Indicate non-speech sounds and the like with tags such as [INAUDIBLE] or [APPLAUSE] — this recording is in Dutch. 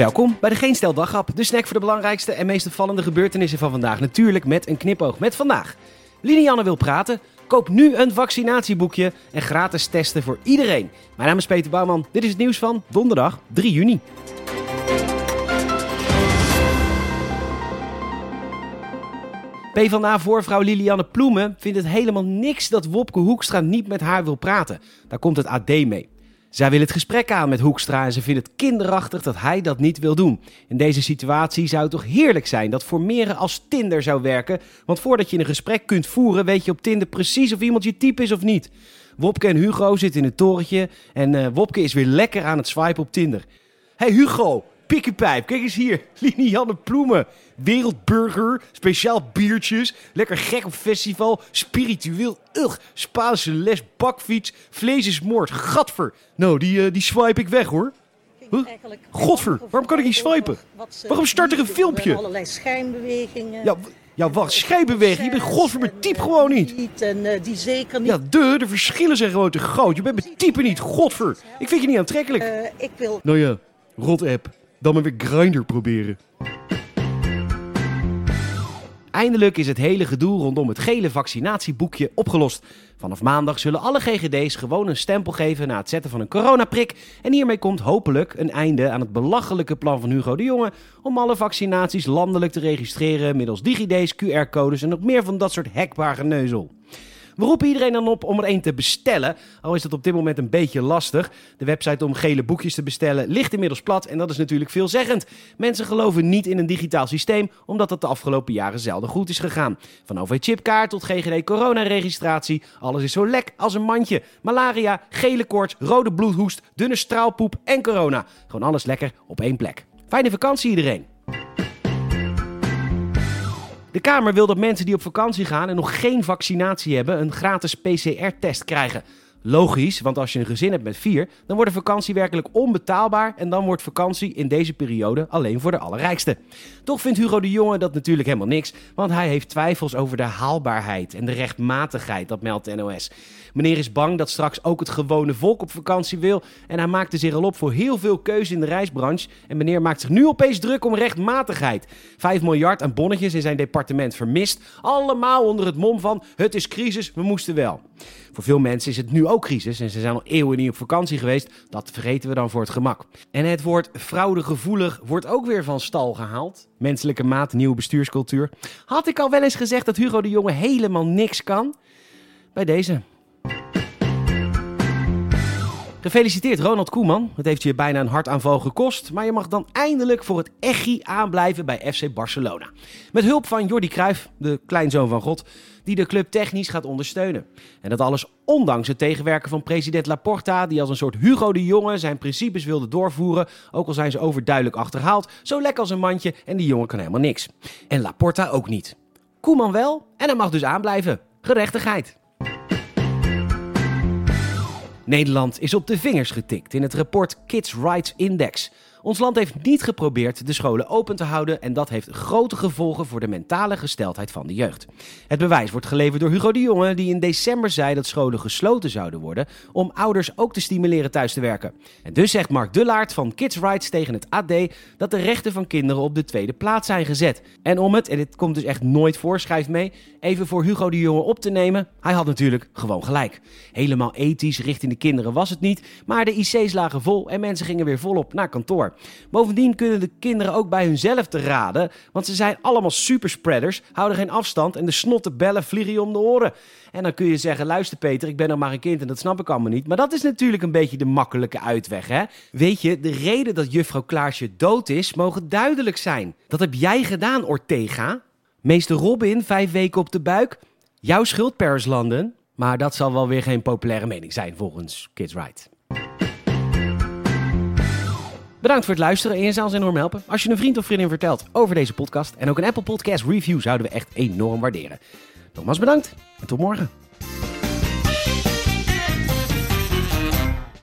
Welkom bij de Geen Stel de snack voor de belangrijkste en meest opvallende gebeurtenissen van vandaag. Natuurlijk met een knipoog met vandaag. Linianne wil praten, koop nu een vaccinatieboekje en gratis testen voor iedereen. Mijn naam is Peter Bouwman, dit is het nieuws van donderdag 3 juni. PvdA-voorvrouw Lilianne Ploemen vindt het helemaal niks dat Wopke Hoekstra niet met haar wil praten. Daar komt het AD mee. Zij wil het gesprek aan met Hoekstra en ze vindt het kinderachtig dat hij dat niet wil doen. In deze situatie zou het toch heerlijk zijn dat formeren als Tinder zou werken. Want voordat je een gesprek kunt voeren, weet je op Tinder precies of iemand je type is of niet. Wopke en Hugo zitten in het torentje en uh, Wopke is weer lekker aan het swipen op Tinder. Hey Hugo, Pikkepijp, kijk eens hier. [LAUGHS] Linianne Ploemen. Wereldburger, speciaal biertjes. Lekker gek op festival. Spiritueel. Ugh. Spaanse les, bakfiets. Vlees is moord. Gadver. Nou, die, uh, die swipe ik weg hoor. Huh? Godver, waarom kan ik niet swipen? Waarom start er een filmpje? Allerlei schijnbewegingen. Ja, ja wacht, schijnbeweging. Je bent godver mijn type gewoon niet. En uh, die zeker niet. Ja, de, de verschillen zijn gewoon te groot. Je bent mijn type niet, godver. Ik vind je niet aantrekkelijk. Uh, ik wil... Nou ja, rot app. Dan maar weer Grinder proberen. Eindelijk is het hele gedoe rondom het gele vaccinatieboekje opgelost. Vanaf maandag zullen alle GGD's gewoon een stempel geven na het zetten van een coronaprik. En hiermee komt hopelijk een einde aan het belachelijke plan van Hugo de Jonge om alle vaccinaties landelijk te registreren middels DigiD's, QR-codes en nog meer van dat soort hekbaar geneuzel. We roepen iedereen dan op om er één te bestellen. Al is dat op dit moment een beetje lastig. De website om gele boekjes te bestellen ligt inmiddels plat. En dat is natuurlijk veelzeggend. Mensen geloven niet in een digitaal systeem, omdat dat de afgelopen jaren zelden goed is gegaan. Van OV-chipkaart tot GGD coronaregistratie. Alles is zo lek als een mandje. Malaria, gele koorts, rode bloedhoest, dunne straalpoep en corona. Gewoon alles lekker op één plek. Fijne vakantie iedereen. De Kamer wil dat mensen die op vakantie gaan en nog geen vaccinatie hebben, een gratis PCR-test krijgen. Logisch, want als je een gezin hebt met vier, dan wordt de vakantie werkelijk onbetaalbaar en dan wordt vakantie in deze periode alleen voor de allerrijkste. Toch vindt Hugo de Jonge dat natuurlijk helemaal niks, want hij heeft twijfels over de haalbaarheid en de rechtmatigheid, dat meldt NOS. Meneer is bang dat straks ook het gewone volk op vakantie wil en hij maakte zich al op voor heel veel keuze in de reisbranche en meneer maakt zich nu opeens druk om rechtmatigheid. 5 miljard aan bonnetjes in zijn departement vermist, allemaal onder het mom van het is crisis, we moesten wel. Voor veel mensen is het nu ook crisis en ze zijn al eeuwen niet op vakantie geweest. Dat vergeten we dan voor het gemak. En het woord fraudegevoelig wordt ook weer van stal gehaald. Menselijke maat, nieuwe bestuurscultuur. Had ik al wel eens gezegd dat Hugo de Jonge helemaal niks kan? Bij deze. Gefeliciteerd Ronald Koeman. Het heeft je bijna een hartaanval gekost, maar je mag dan eindelijk voor het Echi aanblijven bij FC Barcelona. Met hulp van Jordi Cruijff, de kleinzoon van God, die de club technisch gaat ondersteunen. En dat alles ondanks het tegenwerken van president Laporta, die als een soort Hugo de Jonge zijn principes wilde doorvoeren, ook al zijn ze overduidelijk achterhaald, zo lekker als een mandje en die jongen kan helemaal niks. En Laporta ook niet. Koeman wel en hij mag dus aanblijven. Gerechtigheid. Nederland is op de vingers getikt in het rapport Kids Rights Index. Ons land heeft niet geprobeerd de scholen open te houden en dat heeft grote gevolgen voor de mentale gesteldheid van de jeugd. Het bewijs wordt geleverd door Hugo de Jonge, die in december zei dat scholen gesloten zouden worden om ouders ook te stimuleren thuis te werken. En dus zegt Mark Dullaert van Kids Rights tegen het AD dat de rechten van kinderen op de tweede plaats zijn gezet. En om het, en dit komt dus echt nooit voor, schrijft mee, even voor Hugo de Jonge op te nemen, hij had natuurlijk gewoon gelijk. Helemaal ethisch richting de kinderen was het niet, maar de IC's lagen vol en mensen gingen weer volop naar kantoor. Bovendien kunnen de kinderen ook bij hunzelf te raden, want ze zijn allemaal superspreaders, houden geen afstand en de snotte bellen vliegen je om de oren. En dan kun je zeggen, luister Peter, ik ben nog maar een kind en dat snap ik allemaal niet. Maar dat is natuurlijk een beetje de makkelijke uitweg, hè? Weet je, de reden dat juffrouw Klaasje dood is, mogen duidelijk zijn. Dat heb jij gedaan, Ortega. Meester Robin, vijf weken op de buik. Jouw schuld, Paris. Maar dat zal wel weer geen populaire mening zijn volgens Kids Right. Bedankt voor het luisteren en je zou ons enorm helpen als je een vriend of vriendin vertelt over deze podcast. En ook een Apple Podcast review zouden we echt enorm waarderen. Nogmaals bedankt en tot morgen.